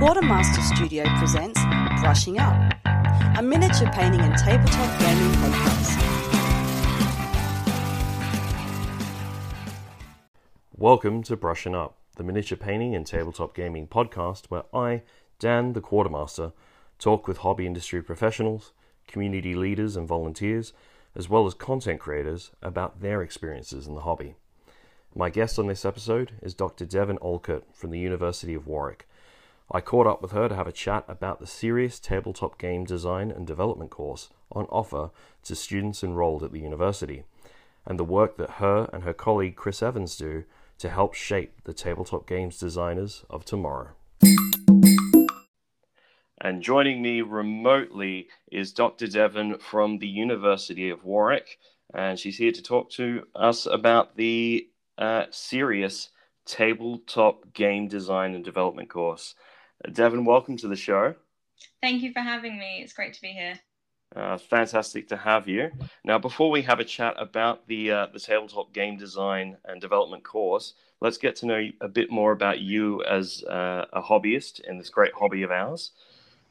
Quartermaster Studio presents Brushing Up, a miniature painting and tabletop gaming podcast. Welcome to Brushing Up, the miniature painting and tabletop gaming podcast where I, Dan the Quartermaster, talk with hobby industry professionals, community leaders and volunteers, as well as content creators about their experiences in the hobby. My guest on this episode is Dr. Devon Olcott from the University of Warwick. I caught up with her to have a chat about the serious tabletop game design and development course on offer to students enrolled at the university, and the work that her and her colleague Chris Evans do to help shape the tabletop games designers of tomorrow. And joining me remotely is Dr. Devon from the University of Warwick, and she's here to talk to us about the uh, serious tabletop game design and development course. Devon, welcome to the show. Thank you for having me. It's great to be here. Uh, fantastic to have you. Now, before we have a chat about the uh, the tabletop game design and development course, let's get to know a bit more about you as uh, a hobbyist in this great hobby of ours.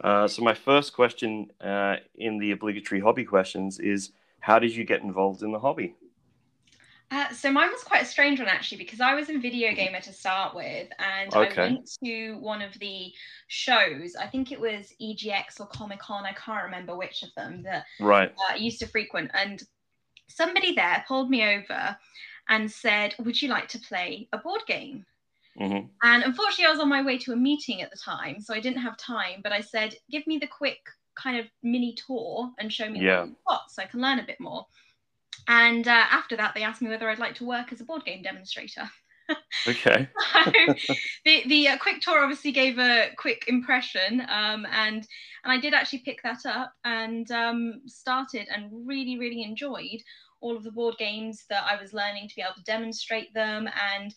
Uh, so, my first question uh, in the obligatory hobby questions is, how did you get involved in the hobby? Uh, so mine was quite a strange one actually because I was a video gamer to start with, and okay. I went to one of the shows. I think it was EGX or Comic Con. I can't remember which of them that right. uh, I used to frequent. And somebody there pulled me over and said, "Would you like to play a board game?" Mm-hmm. And unfortunately, I was on my way to a meeting at the time, so I didn't have time. But I said, "Give me the quick kind of mini tour and show me yeah. what so I can learn a bit more." And uh, after that, they asked me whether I'd like to work as a board game demonstrator. okay. the the uh, quick tour obviously gave a quick impression, um, and and I did actually pick that up and um, started and really really enjoyed all of the board games that I was learning to be able to demonstrate them and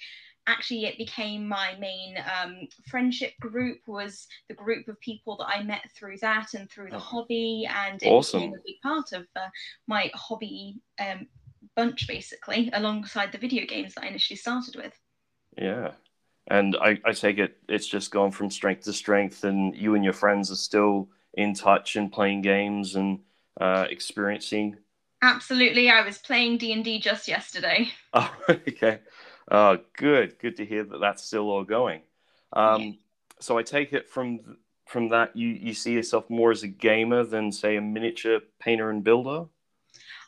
actually it became my main um, friendship group was the group of people that i met through that and through the oh, hobby and it awesome. became a big part of uh, my hobby um, bunch basically alongside the video games that i initially started with. Yeah. And I, I take it it's just gone from strength to strength and you and your friends are still in touch and playing games and uh, experiencing? Absolutely. I was playing d&d just yesterday. Oh okay Oh, good. Good to hear that that's still all going. Um, so I take it from from that you you see yourself more as a gamer than say a miniature painter and builder.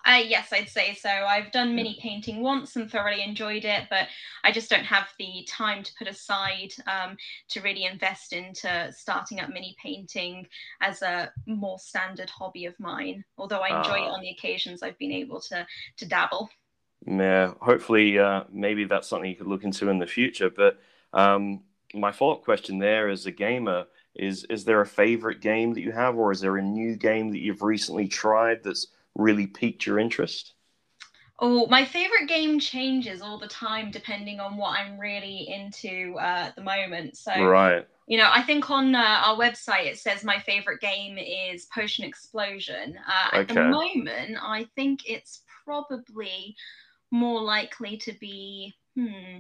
Uh, yes, I'd say so. I've done mini painting once and thoroughly enjoyed it, but I just don't have the time to put aside um, to really invest into starting up mini painting as a more standard hobby of mine. Although I enjoy uh, it ah. on the occasions I've been able to to dabble. Yeah, hopefully, uh, maybe that's something you could look into in the future. But um, my follow up question there, as a gamer, is: Is there a favorite game that you have, or is there a new game that you've recently tried that's really piqued your interest? Oh, my favorite game changes all the time depending on what I'm really into uh, at the moment. So, right. You know, I think on uh, our website it says my favorite game is Potion Explosion. Uh, at the moment, I think it's probably more likely to be, hmm,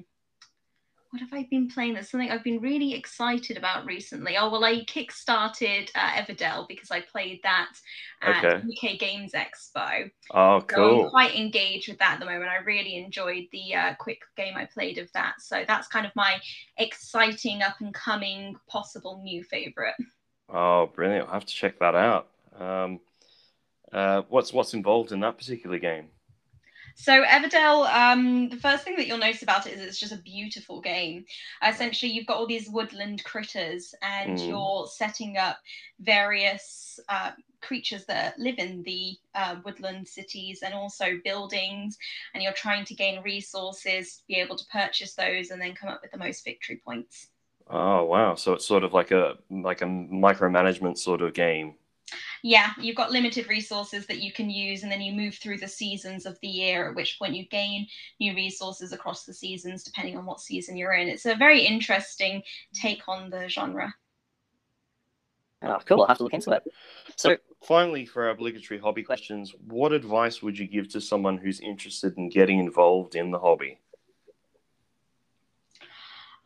what have I been playing? That's something I've been really excited about recently. Oh, well, I kickstarted uh, Everdell because I played that at okay. UK Games Expo. Oh, cool. So I'm quite engaged with that at the moment. I really enjoyed the uh, quick game I played of that. So that's kind of my exciting, up and coming, possible new favorite. Oh, brilliant. I'll have to check that out. Um, uh, what's what's involved in that particular game? So Everdell, um, the first thing that you'll notice about it is it's just a beautiful game. Essentially, you've got all these woodland critters, and mm. you're setting up various uh, creatures that live in the uh, woodland cities and also buildings, and you're trying to gain resources, to be able to purchase those, and then come up with the most victory points. Oh wow! So it's sort of like a like a micromanagement sort of game yeah, you've got limited resources that you can use, and then you move through the seasons of the year, at which point you gain new resources across the seasons, depending on what season you're in. It's a very interesting take on the genre. Oh, cool. I'll have to look into it. So, finally, for our obligatory hobby questions, what advice would you give to someone who's interested in getting involved in the hobby?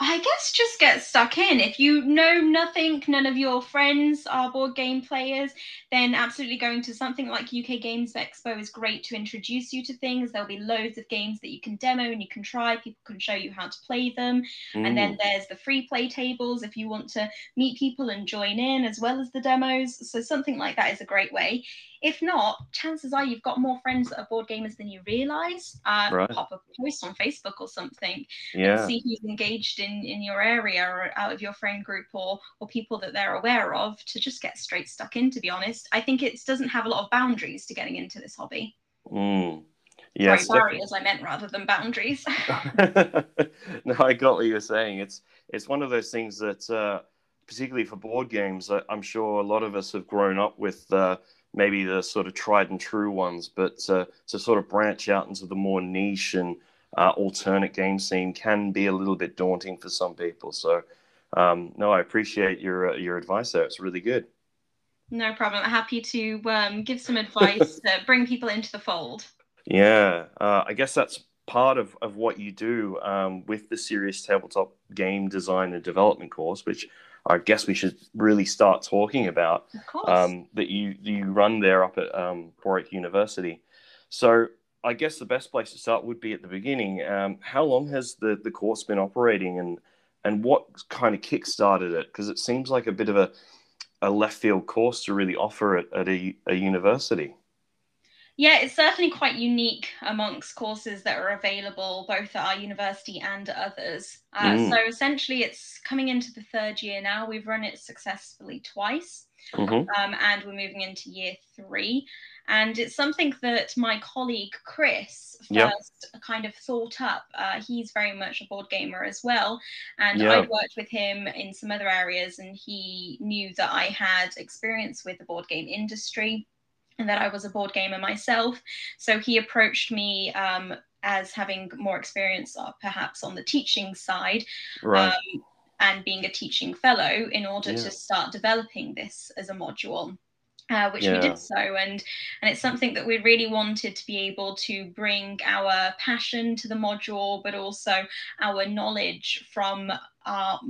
I guess just get stuck in. If you know nothing, none of your friends are board game players, then absolutely going to something like UK Games Expo is great to introduce you to things. There'll be loads of games that you can demo and you can try. People can show you how to play them. Mm. And then mm. there's the free play tables if you want to meet people and join in, as well as the demos. So something like that is a great way. If not, chances are you've got more friends that are board gamers than you realize. Uh, right. Pop a post on Facebook or something. Yeah. see who's engaged in, in your area or out of your friend group or, or people that they're aware of to just get straight stuck in, to be honest. I think it doesn't have a lot of boundaries to getting into this hobby. Mm. Yes, Sorry, barriers I meant rather than boundaries. no, I got what you were saying. It's it's one of those things that, uh, particularly for board games, I'm sure a lot of us have grown up with. Uh, maybe the sort of tried and true ones, but uh, to sort of branch out into the more niche and uh, alternate game scene can be a little bit daunting for some people. So, um, no, I appreciate your uh, your advice there. It's really good. No problem. Happy to um, give some advice to bring people into the fold. Yeah, uh, I guess that's part of, of what you do um, with the Serious Tabletop Game Design and Development course, which I guess we should really start talking about um, that you you run there up at um, Warwick University. So I guess the best place to start would be at the beginning. Um, how long has the, the course been operating, and and what kind of kick started it? Because it seems like a bit of a a left field course to really offer it at a, a university. Yeah, it's certainly quite unique amongst courses that are available both at our university and others. Uh, mm. So essentially, it's coming into the third year now. We've run it successfully twice, mm-hmm. um, and we're moving into year three. And it's something that my colleague Chris first yep. kind of thought up. Uh, he's very much a board gamer as well. And yep. I'd worked with him in some other areas, and he knew that I had experience with the board game industry and that I was a board gamer myself. So he approached me um, as having more experience, uh, perhaps on the teaching side. Right. Um, and being a teaching fellow in order yeah. to start developing this as a module. Uh, which yeah. we did so and and it's something that we really wanted to be able to bring our passion to the module but also our knowledge from are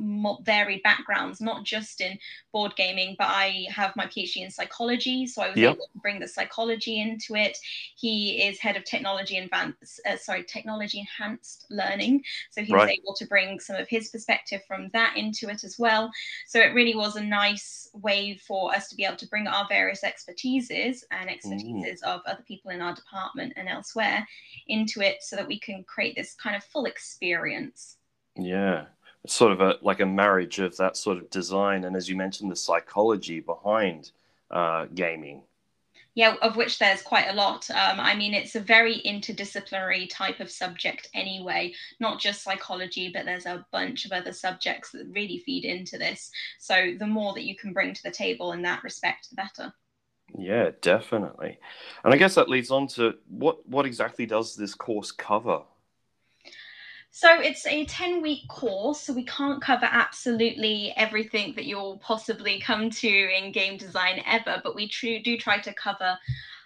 varied backgrounds, not just in board gaming, but I have my PhD in psychology, so I was yep. able to bring the psychology into it. He is head of technology advanced, uh, sorry, technology enhanced learning, so he right. was able to bring some of his perspective from that into it as well. So it really was a nice way for us to be able to bring our various expertises and expertises of other people in our department and elsewhere into it, so that we can create this kind of full experience. Yeah, sort of a like a marriage of that sort of design and as you mentioned the psychology behind uh, gaming. Yeah of which there's quite a lot. Um, i mean it's a very interdisciplinary type of subject anyway not just psychology but there's a bunch of other subjects that really feed into this. So the more that you can bring to the table in that respect the better. Yeah definitely. And i guess that leads on to what what exactly does this course cover so it's a 10 week course, so we can't cover absolutely everything that you'll possibly come to in game design ever, but we tr- do try to cover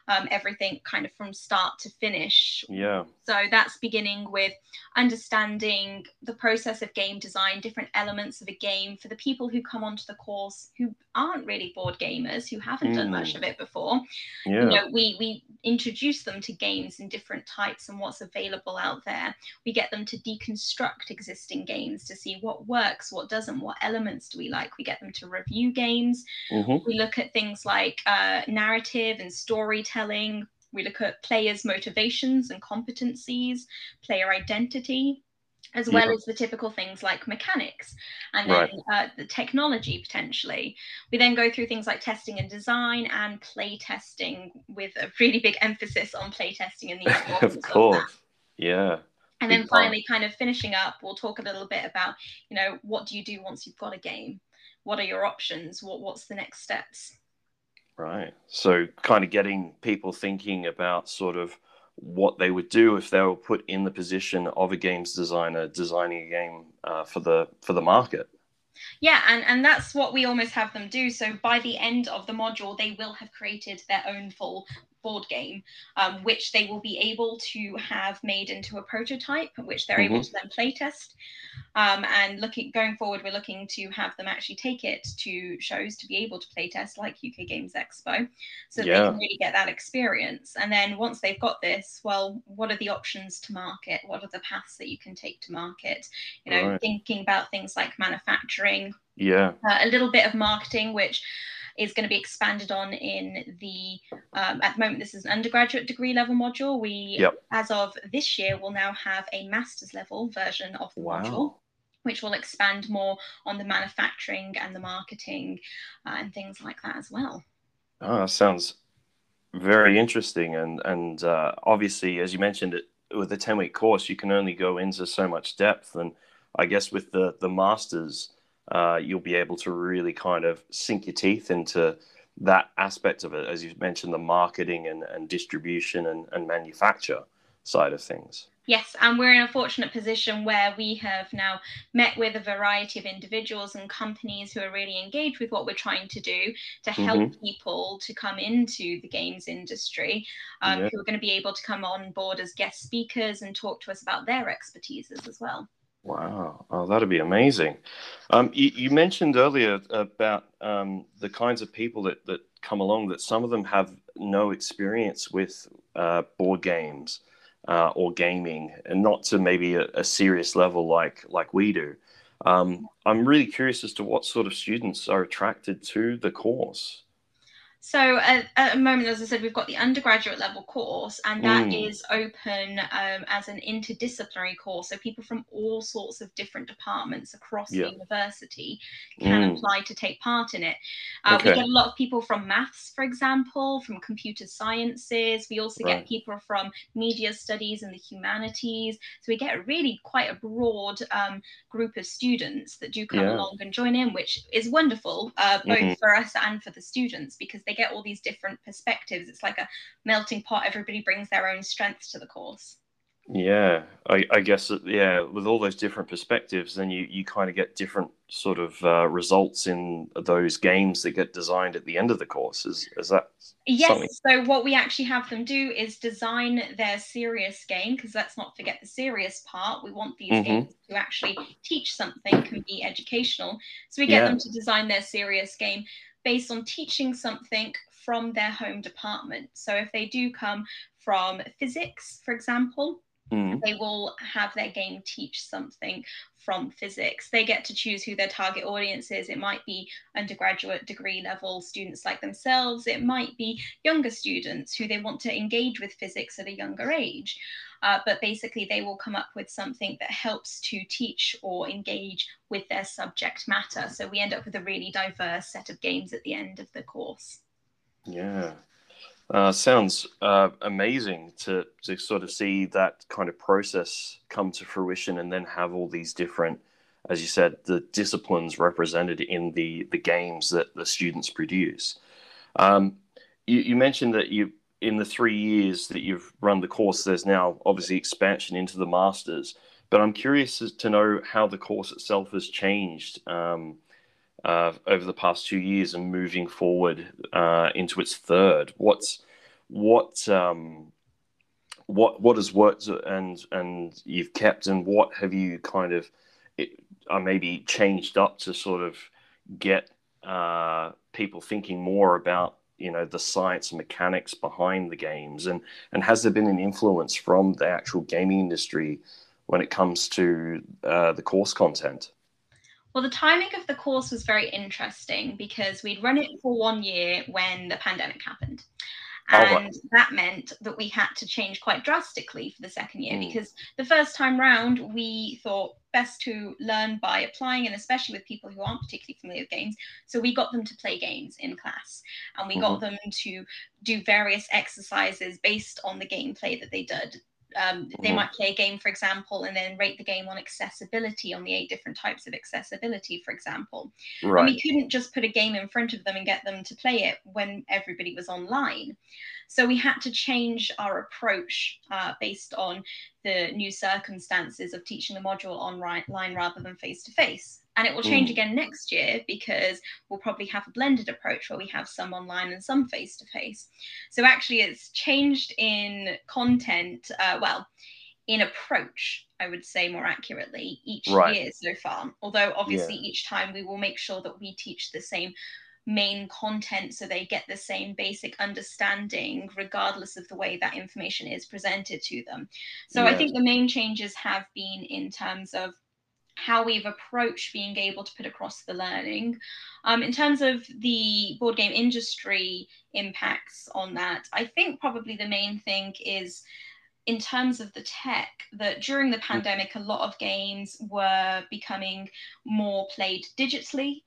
um, everything kind of from start to finish. Yeah. So that's beginning with understanding the process of game design, different elements of a game for the people who come onto the course who aren't really board gamers, who haven't mm. done much of it before. Yeah. You know, we we introduce them to games and different types and what's available out there. We get them to deconstruct existing games to see what works, what doesn't, what elements do we like. We get them to review games. Mm-hmm. We look at things like uh, narrative and storytelling. We look at players' motivations and competencies, player identity, as well yeah. as the typical things like mechanics and then right. uh, the technology potentially. We then go through things like testing and design and play testing with a really big emphasis on play testing in the of course, of yeah. And then finally, kind of finishing up, we'll talk a little bit about, you know, what do you do once you've got a game? What are your options? What What's the next steps? Right. So, kind of getting people thinking about sort of what they would do if they were put in the position of a games designer designing a game uh, for the for the market. Yeah, and, and that's what we almost have them do. So by the end of the module, they will have created their own full board game, um, which they will be able to have made into a prototype, which they're mm-hmm. able to then playtest. Um, and looking going forward, we're looking to have them actually take it to shows to be able to playtest, like UK Games Expo, so yeah. they can really get that experience. And then once they've got this, well, what are the options to market? What are the paths that you can take to market? You know, right. thinking about things like manufacturing. Yeah. Uh, a little bit of marketing, which is going to be expanded on in the um, at the moment this is an undergraduate degree level module we yep. as of this year will now have a master's level version of the wow. module which will expand more on the manufacturing and the marketing uh, and things like that as well oh that sounds very interesting and and uh, obviously as you mentioned it with a 10 week course you can only go into so much depth and i guess with the the masters uh, you'll be able to really kind of sink your teeth into that aspect of it, as you mentioned, the marketing and, and distribution and, and manufacture side of things. Yes, and we're in a fortunate position where we have now met with a variety of individuals and companies who are really engaged with what we're trying to do to help mm-hmm. people to come into the games industry, um, yeah. who are going to be able to come on board as guest speakers and talk to us about their expertises as well. Wow, oh, that'd be amazing. Um, you, you, mentioned earlier about um, the kinds of people that, that come along, that some of them have no experience with uh, board games uh, or gaming, and not to maybe a, a serious level like like we do. Um, I'm really curious as to what sort of students are attracted to the course. So at, at, the moment, as I said, we've got the undergraduate level course, and that mm. is open um, as an interdisciplinary course. So people from all sorts of different departments across yeah. the university can mm. apply to take part in it. Uh, okay. We get a lot of people from maths, for example, from computer sciences. We also right. get people from media studies and the humanities. So we get really quite a broad um, group of students that do come yeah. along and join in, which is wonderful, uh, both mm-hmm. for us and for the students, because they they get all these different perspectives. It's like a melting pot. Everybody brings their own strengths to the course. Yeah, I, I guess yeah, with all those different perspectives, then you you kind of get different sort of uh, results in those games that get designed at the end of the course. Is is that? Yes. Something? So what we actually have them do is design their serious game because let's not forget the serious part. We want these mm-hmm. games to actually teach something, can be educational. So we get yeah. them to design their serious game based on teaching something from their home department. So if they do come from physics, for example, mm. they will have their game teach something from physics. They get to choose who their target audience is. It might be undergraduate degree level students like themselves, it might be younger students who they want to engage with physics at a younger age. Uh, but basically, they will come up with something that helps to teach or engage with their subject matter. So we end up with a really diverse set of games at the end of the course. Yeah. Uh, sounds uh, amazing to, to sort of see that kind of process come to fruition and then have all these different, as you said, the disciplines represented in the, the games that the students produce. Um, you, you mentioned that you in the three years that you've run the course, there's now obviously expansion into the masters. But I'm curious to know how the course itself has changed um, uh, over the past two years and moving forward uh, into its third. What's what um, what what has worked and and you've kept, and what have you kind of it, uh, maybe changed up to sort of get uh, people thinking more about you know the science and mechanics behind the games and and has there been an influence from the actual gaming industry when it comes to uh, the course content well the timing of the course was very interesting because we'd run it for one year when the pandemic happened and oh, right. that meant that we had to change quite drastically for the second year mm. because the first time round we thought best to learn by applying and especially with people who aren't particularly familiar with games so we got them to play games in class and we mm-hmm. got them to do various exercises based on the gameplay that they did um, they mm-hmm. might play a game, for example, and then rate the game on accessibility on the eight different types of accessibility, for example. Right. And we couldn't just put a game in front of them and get them to play it when everybody was online. So we had to change our approach uh, based on the new circumstances of teaching the module online rather than face to face. And it will change Mm. again next year because we'll probably have a blended approach where we have some online and some face to face. So actually, it's changed in content. Uh, well, in approach, I would say more accurately, each Right. year so far. Although obviously each time we will make sure that we teach the same main content so they get the same basic understanding regardless of the way that information is presented to them. So I think the main changes have been in terms of how we've approached being able to put across the learning. Um, in terms of the board game industry impacts on that, I think probably the main thing is in terms of the tech that during the pandemic, a lot of games were becoming more played digitally.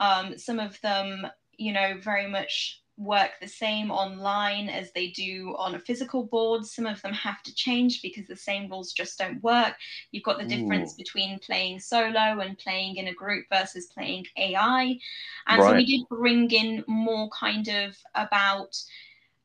Um, some of them, you know, very much work the same online as they do on a physical board. Some of them have to change because the same rules just don't work. You've got the difference between playing solo and playing in a group versus playing AI. And so we did bring in more kind of about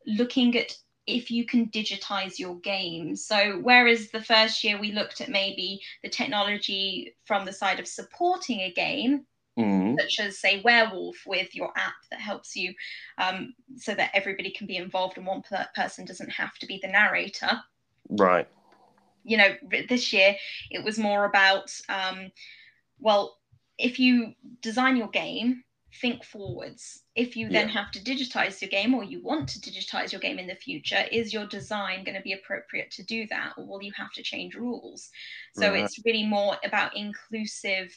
looking at if you can digitize your game. So, whereas the first year we looked at maybe the technology from the side of supporting a game, Mm. such as, say, Werewolf with your app that helps you um, so that everybody can be involved and one per- person doesn't have to be the narrator. Right. You know, this year it was more about, um, well, if you design your game, think forwards. If you then Yeah. have to digitize your game or you want to digitize your game in the future, is your design going to be appropriate to do that? Or will you have to change rules? So Right. it's really more about inclusive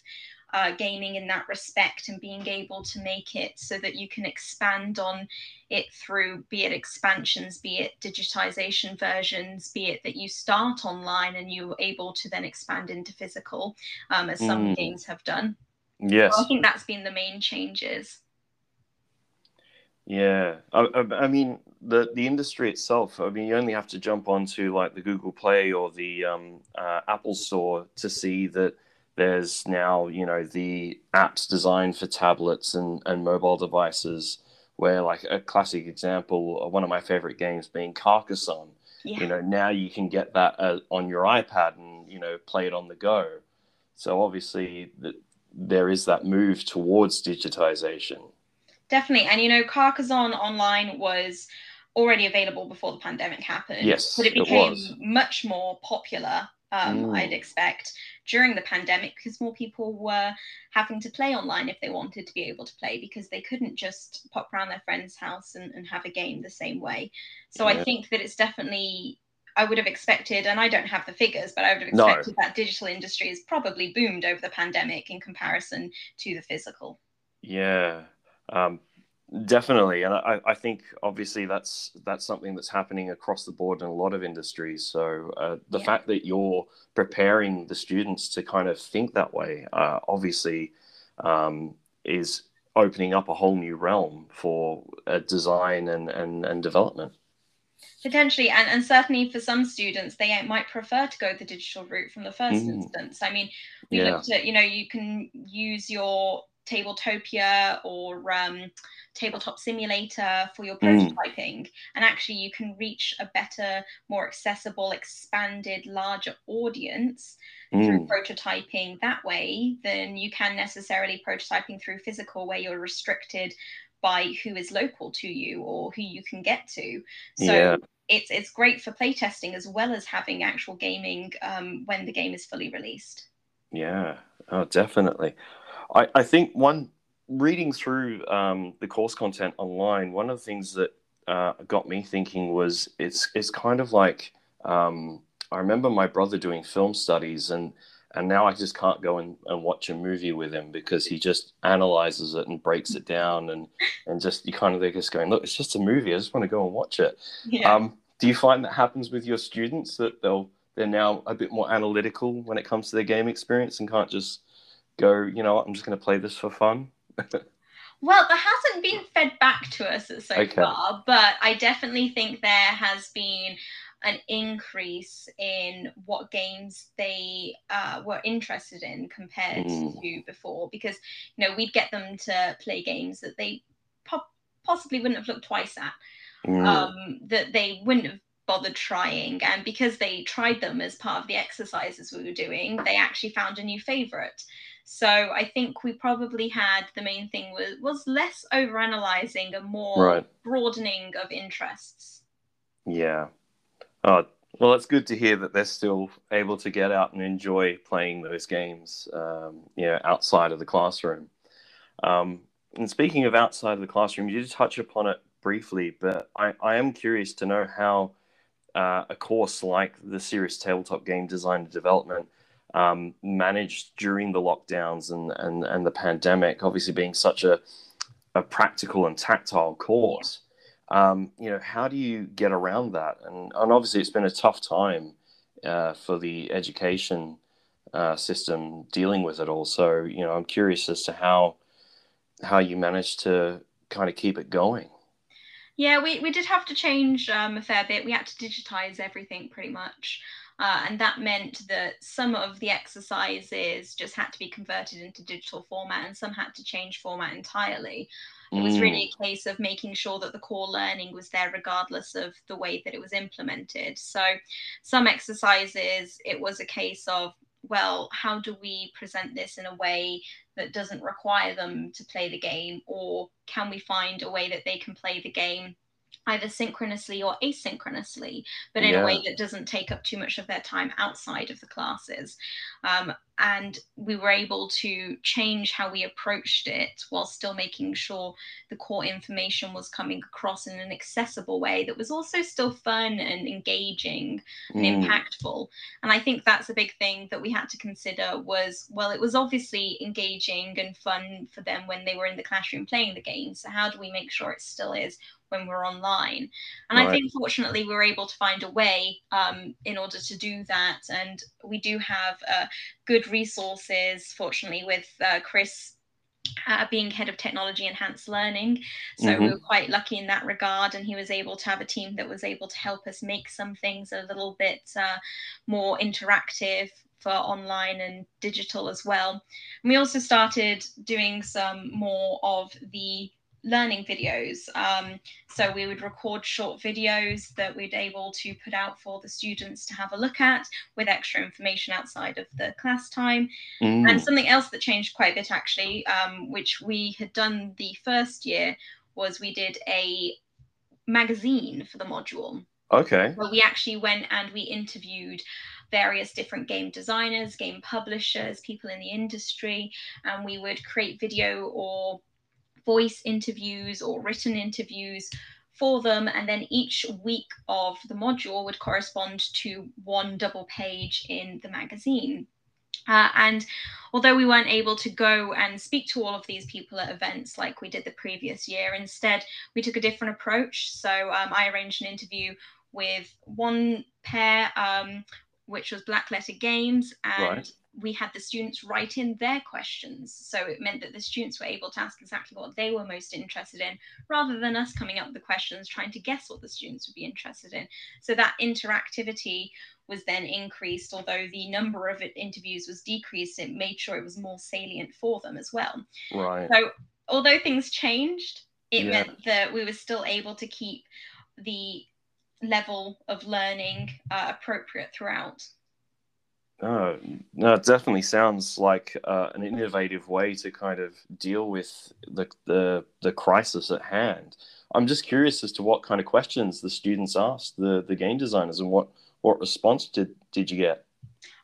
uh, gaming in that respect and being able to make it so that you can expand on it through be it expansions, be it digitization versions, be it that you start online and you're able to then expand into physical, um, as some Mm. games have done. Yes. I think that's been the main changes. Yeah, I, I, I mean the the industry itself. I mean, you only have to jump onto like the Google Play or the um, uh, Apple Store to see that there's now you know the apps designed for tablets and and mobile devices. Where like a classic example, one of my favorite games being Carcassonne. Yeah. You know, now you can get that uh, on your iPad and you know play it on the go. So obviously, the, there is that move towards digitization. Definitely. And you know, Carcassonne online was already available before the pandemic happened. Yes, But it it became was. much more popular, um, Mm. I'd expect, during the pandemic because more people were having to play online if they wanted to be able to play because they couldn't just pop around their friend's house and, and have a game the same way. So I think that it's definitely I would have expected, and I don't have the figures, but I would have No. expected that digital industry has probably boomed over the pandemic in comparison to the physical. Yeah, um, definitely, and I, I think obviously that's that's something that's happening across the board in a lot of industries. So uh, the Yeah. fact that you're preparing the students to kind of think that way, uh, obviously, um, is opening up a whole new realm for uh, design and, and, and development. Potentially, and, and certainly for some students, they might prefer to go the digital route from the first Mm. instance. I mean, we Yeah. looked at, you know, you can use your Tabletopia or um, Tabletop Simulator for your Mm. prototyping, and actually you can reach a better, more accessible, expanded, larger audience through Mm, prototyping that way than you can necessarily prototyping through physical, where you're restricted by who is local to you or who you can get to. So Yeah. it's it's great for playtesting as well as having actual gaming um, when the game is fully released. Yeah, oh, definitely. I, I think one reading through um, the course content online, one of the things that uh, got me thinking was it's it's kind of like um, I remember my brother doing film studies and and now I just can't go and, and watch a movie with him because he just analyzes it and breaks it down and and just you kind of they're just going look it's just a movie I just want to go and watch it. Yeah. Um, do you find that happens with your students that they'll they're now a bit more analytical when it comes to their game experience and can't just go, you know, what, I'm just going to play this for fun? Well, there hasn't been fed back to us so Okay. far, but I definitely think there has been an increase in what games they uh, were interested in compared Mm. to before. Because you know we'd get them to play games that they po- possibly wouldn't have looked twice at, Mm, um, that they wouldn't have bothered trying, and because they tried them as part of the exercises we were doing, they actually found a new favorite. So I think we probably had the main thing was was less overanalyzing and more Right. broadening of interests. Yeah. Oh, well, it's good to hear that they're still able to get out and enjoy playing those games, um, you know, outside of the classroom. Um, and speaking of outside of the classroom, you did touch upon it briefly, but I, I am curious to know how uh, a course like the Serious Tabletop Game Design and Development um, managed during the lockdowns and, and, and the pandemic, obviously being such a, a practical and tactile course um, you know, how do you get around that? And, and obviously, it's been a tough time uh, for the education uh, system dealing with it all. So, you know, I'm curious as to how how you managed to kind of keep it going. Yeah, we, we did have to change um, a fair bit. We had to digitize everything pretty much. Uh, and that meant that some of the exercises just had to be converted into digital format and some had to change format entirely. It was really a case of making sure that the core learning was there regardless of the way that it was implemented. So, some exercises, it was a case of, well, how do we present this in a way that doesn't require them to play the game? Or can we find a way that they can play the game either synchronously or asynchronously, but in Yeah. a way that doesn't take up too much of their time outside of the classes? Um, and we were able to change how we approached it while still making sure the core information was coming across in an accessible way that was also still fun and engaging and Mm, impactful and i think that's a big thing that we had to consider was well it was obviously engaging and fun for them when they were in the classroom playing the game so how do we make sure it still is when we're online and i think fortunately we're able to find a way um, in order to do that and we do have uh, good resources fortunately with uh, chris uh, being head of technology enhanced learning. So we Mhm. were quite lucky in that regard, and he was able to have a team that was able to help us make some things a little bit uh, more interactive for online and digital as well. And we also started doing some more of the learning videos. Um, so we would record short videos that we'd able to put out for the students to have a look at with extra information outside of the class time. mm, And something else that changed quite a bit actually, um, which we had done the first year, was we did a magazine for the module okay. where we actually went and we interviewed various different game designers, game publishers, people in the industry, and we would create video or voice interviews or written interviews for them. And then each week of the module would correspond to one double page in the magazine. Uh, and although we weren't able to go and speak to all of these people at events like we did the previous year, instead we took a different approach. So um, I arranged an interview with one pair, um, which was Black Letter Games, and Right. We had the students write in their questions. So it meant that the students were able to ask exactly what they were most interested in, rather than us coming up with the questions trying to guess what the students would be interested in. So that interactivity was then increased, although the number of interviews was decreased, it made sure it was more salient for them as well. Right. So although things changed, it Yeah. meant that we were still able to keep the level of learning uh, appropriate throughout. No, no, it definitely sounds like uh, an innovative way to kind of deal with the, the the crisis at hand. I'm just curious as to what kind of questions the students asked the, the game designers and what, what response did, did you get?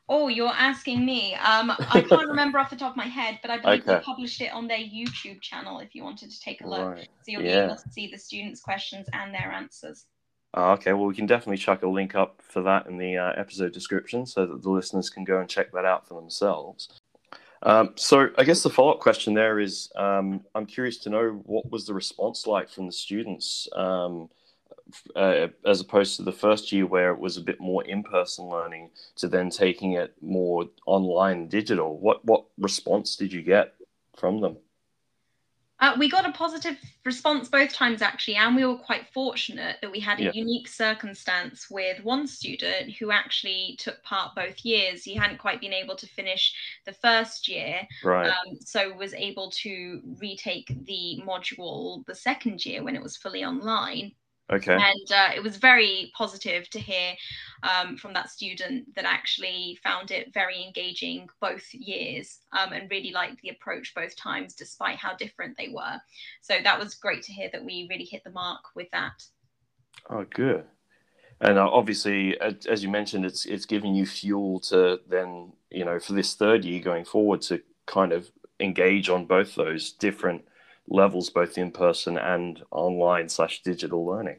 Oh, you're asking me. Um, I can't remember off the top of my head, but I believe they published it on their YouTube channel if you wanted to take a look. Right. So you'll Yeah. be able to see the students' questions and their answers. Oh, okay, well, we can definitely chuck a link up for that in the uh, episode description so that the listeners can go and check that out for themselves. Um, so, I guess the follow up question there is um, I'm curious to know what was the response like from the students um, uh, as opposed to the first year where it was a bit more in person learning to then taking it more online digital. What, what response did you get from them? Uh, we got a positive response both times actually, and we were quite fortunate that we had a Yeah. unique circumstance with one student who actually took part both years. He hadn't quite been able to finish the first year, Right. um, so was able to retake the module the second year when it was fully online. Okay. And uh, it was very positive to hear um, from that student that actually found it very engaging both years um, and really liked the approach both times, despite how different they were. So that was great to hear that we really hit the mark with that. Oh, good. And uh, obviously, as you mentioned, it's it's giving you fuel to then you know for this third year going forward to kind of engage on both those different levels, both in person and online slash digital learning.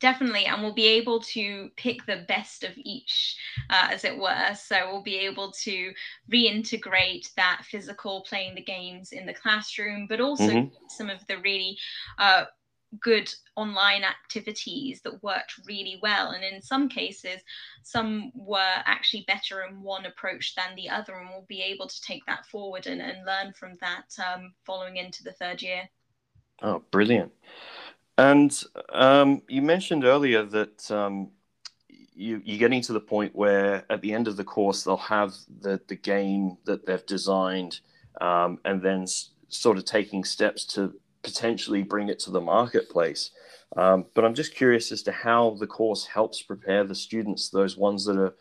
Definitely, and we'll be able to pick the best of each, uh, as it were. So we'll be able to reintegrate that physical playing the games in the classroom, but also mm-hmm. some of the really uh, good online activities that worked really well. And in some cases, some were actually better in one approach than the other, and we'll be able to take that forward and, and learn from that um, following into the third year. Oh, brilliant. And um, you mentioned earlier that um, you, are getting to the point where at the end of the course, they'll have the, the game that they've designed um, and then s- sort of taking steps to potentially bring it to the marketplace. Um, but I'm just curious as to how the course helps prepare the students, those ones that are,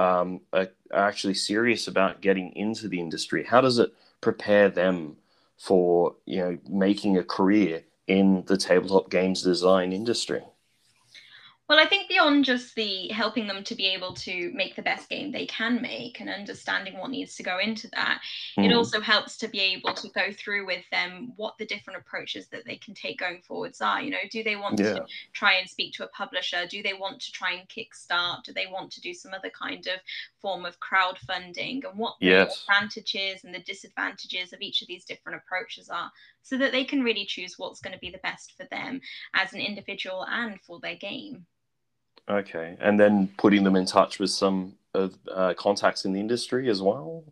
um, are, are actually serious about getting into the industry. How does it prepare them for you know making a career in the tabletop games design industry? Well, I think beyond just the helping them to be able to make the best game they can make and understanding what needs to go into that, mm. it hmm. also helps to be able to go through with them what the different approaches that they can take going forwards are. You know, do they want yeah. to try and speak to a publisher? Do they want to try and kickstart? Do they want to do some other kind of form of crowdfunding? And what yes. the advantages and the disadvantages of each of these different approaches are so that they can really choose what's going to be the best for them as an individual and for their game. Okay, and then putting them in touch with some of uh, contacts in the industry as well.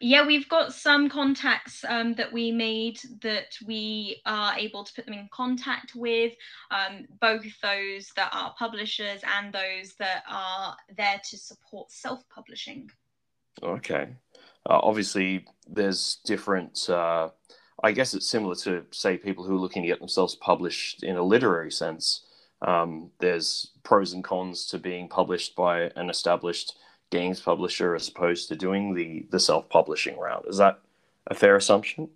Yeah, we've got some contacts um, that we made that we are able to put them in contact with, um, both those that are publishers and those that are there to support self publishing. Okay. Uh, obviously, there's different. Uh, I guess it's similar to, say, people who are looking to get themselves published in a literary sense. Um, there's pros and cons to being published by an established games publisher as opposed to doing the the self publishing route. Is that a fair assumption?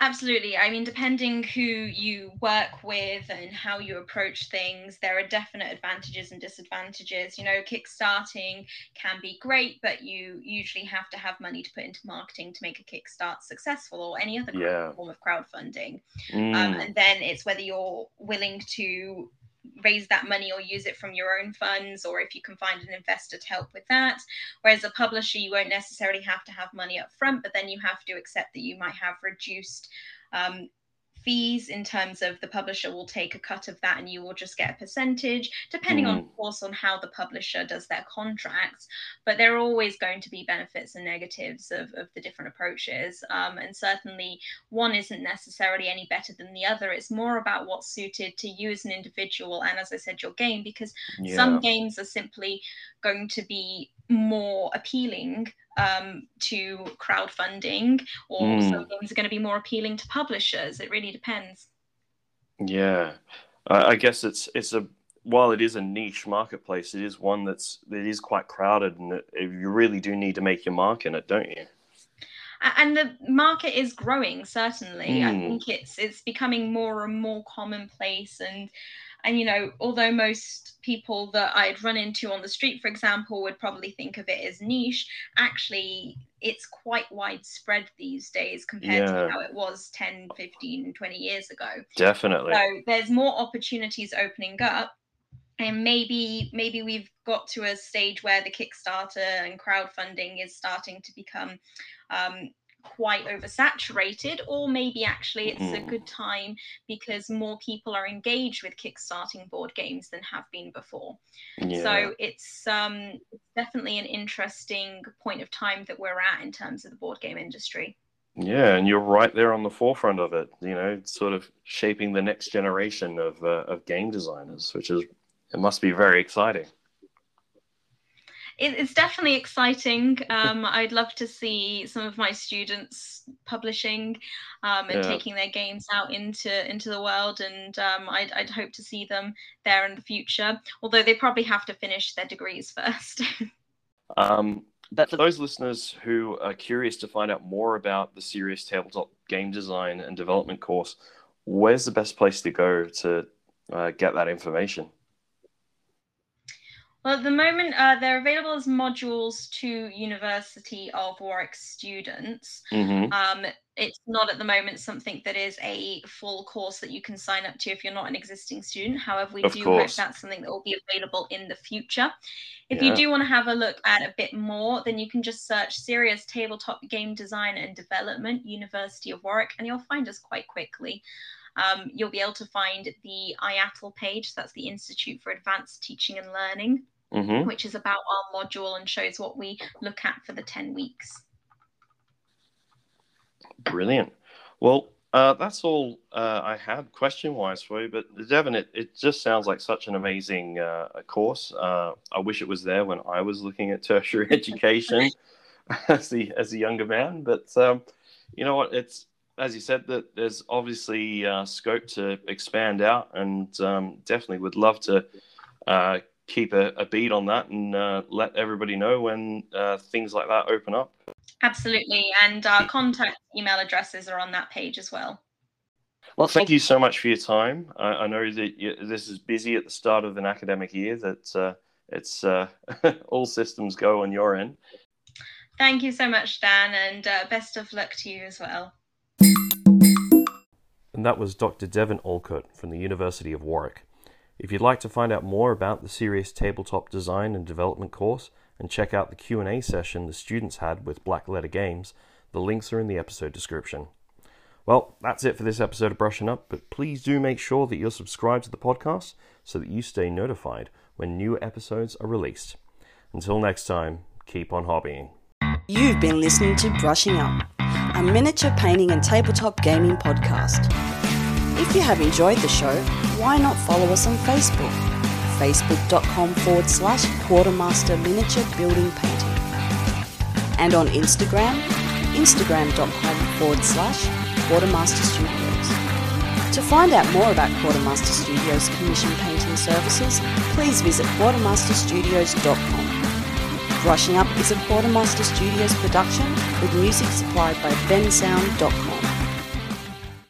Absolutely. I mean, depending who you work with and how you approach things, there are definite advantages and disadvantages. You know, kickstarting can be great, but you usually have to have money to put into marketing to make a kickstart successful or any other yeah. form of crowdfunding. Mm. Um, and then it's whether you're willing to raise that money or use it from your own funds or if you can find an investor to help with that. Whereas a publisher you won't necessarily have to have money up front but then you have to accept that you might have reduced um, fees in terms of the publisher will take a cut of that and you will just get a percentage depending mm. on of course on how the publisher does their contracts but there are always going to be benefits and negatives of, of the different approaches um, and certainly one isn't necessarily any better than the other it's more about what's suited to you as an individual and as i said your game because yeah. some games are simply going to be more appealing um, to crowdfunding, or mm. some games are going to be more appealing to publishers. It really depends. Yeah, I guess it's it's a while it is a niche marketplace, it is one that's it is quite crowded, and you really do need to make your mark in it, don't you? and the market is growing certainly mm. i hmm. think it's it's becoming more and more commonplace and and, you know, although most people that I'd run into on the street, for example, would probably think of it as niche, actually, it's quite widespread these days compared yeah. to how it was 10, 15, 20 years ago. Definitely. So there's more opportunities opening up and maybe maybe we've got to a stage where the kickstarter and crowdfunding is starting to become um, quite oversaturated, or maybe actually it's mm. a good time because more people are engaged with kickstarting board games than have been before. Yeah. So it's um, definitely an interesting point of time that we're at in terms of the board game industry. Yeah, and you're right there on the forefront of it. You know, sort of shaping the next generation of uh, of game designers, which is it must be very exciting. It, it's definitely exciting. Um, I'd love to see some of my students publishing um, and Yeah. taking their games out into into the world, and um, I'd, I'd hope to see them there in the future. Although they probably have to finish their degrees first. Um, But for those listeners who are curious to find out more about the Serious Tabletop Game Design and Development course, where's the best place to go to uh, get that information? Well, at the moment, uh, they're available as modules to University of Warwick students. Mm-hmm. Um, it's not at the moment something that is a full course that you can sign up to if you're not an existing student. However, we Of do course. hope that's something that will be available in the future. If Yeah. you do want to have a look at a bit more, then you can just search Serious Tabletop Game Design and Development, University of Warwick, and you'll find us quite quickly. Um, you'll be able to find the IATL page, that's the Institute for Advanced Teaching and Learning, Mm-hmm. which is about our module and shows what we look at for the 10 weeks. Brilliant. Well, uh, that's all uh, I had question wise for you. But Devin, it, it just sounds like such an amazing uh, course. Uh, I wish it was there when I was looking at tertiary education as the as a younger man. But um, you know what? It's as you said that there's obviously uh, scope to expand out, and um, definitely would love to uh, keep a, a beat on that and uh, let everybody know when uh, things like that open up. Absolutely. And our contact email addresses are on that page as well. well, Thank you so much for your time. I, I know that you, this is busy at the start of an academic year. That uh, it's uh, all systems go on your end. Thank you so much, Dan, and uh, best of luck to you as well. And that was Dr. Devin Olcott from the University of Warwick. If you'd like to find out more about the Serious Tabletop Design and Development course and check out the Q&A session the students had with Black Letter Games, the links are in the episode description. Well, that's it for this episode of Brushing Up, but please do make sure that you're subscribed to the podcast so that you stay notified when new episodes are released. Until next time, keep on hobbying. You've been listening to Brushing Up, a miniature painting and tabletop gaming podcast. If you have enjoyed the show, why not follow us on Facebook? Facebook.com forward slash Quartermaster Miniature Building Painting. And on Instagram, Instagram.com forward slash Quartermaster Studios. To find out more about Quartermaster Studios commission painting services, please visit quartermasterstudios.com. Brushing Up is a Quartermaster Studios production with music supplied by bensound.com.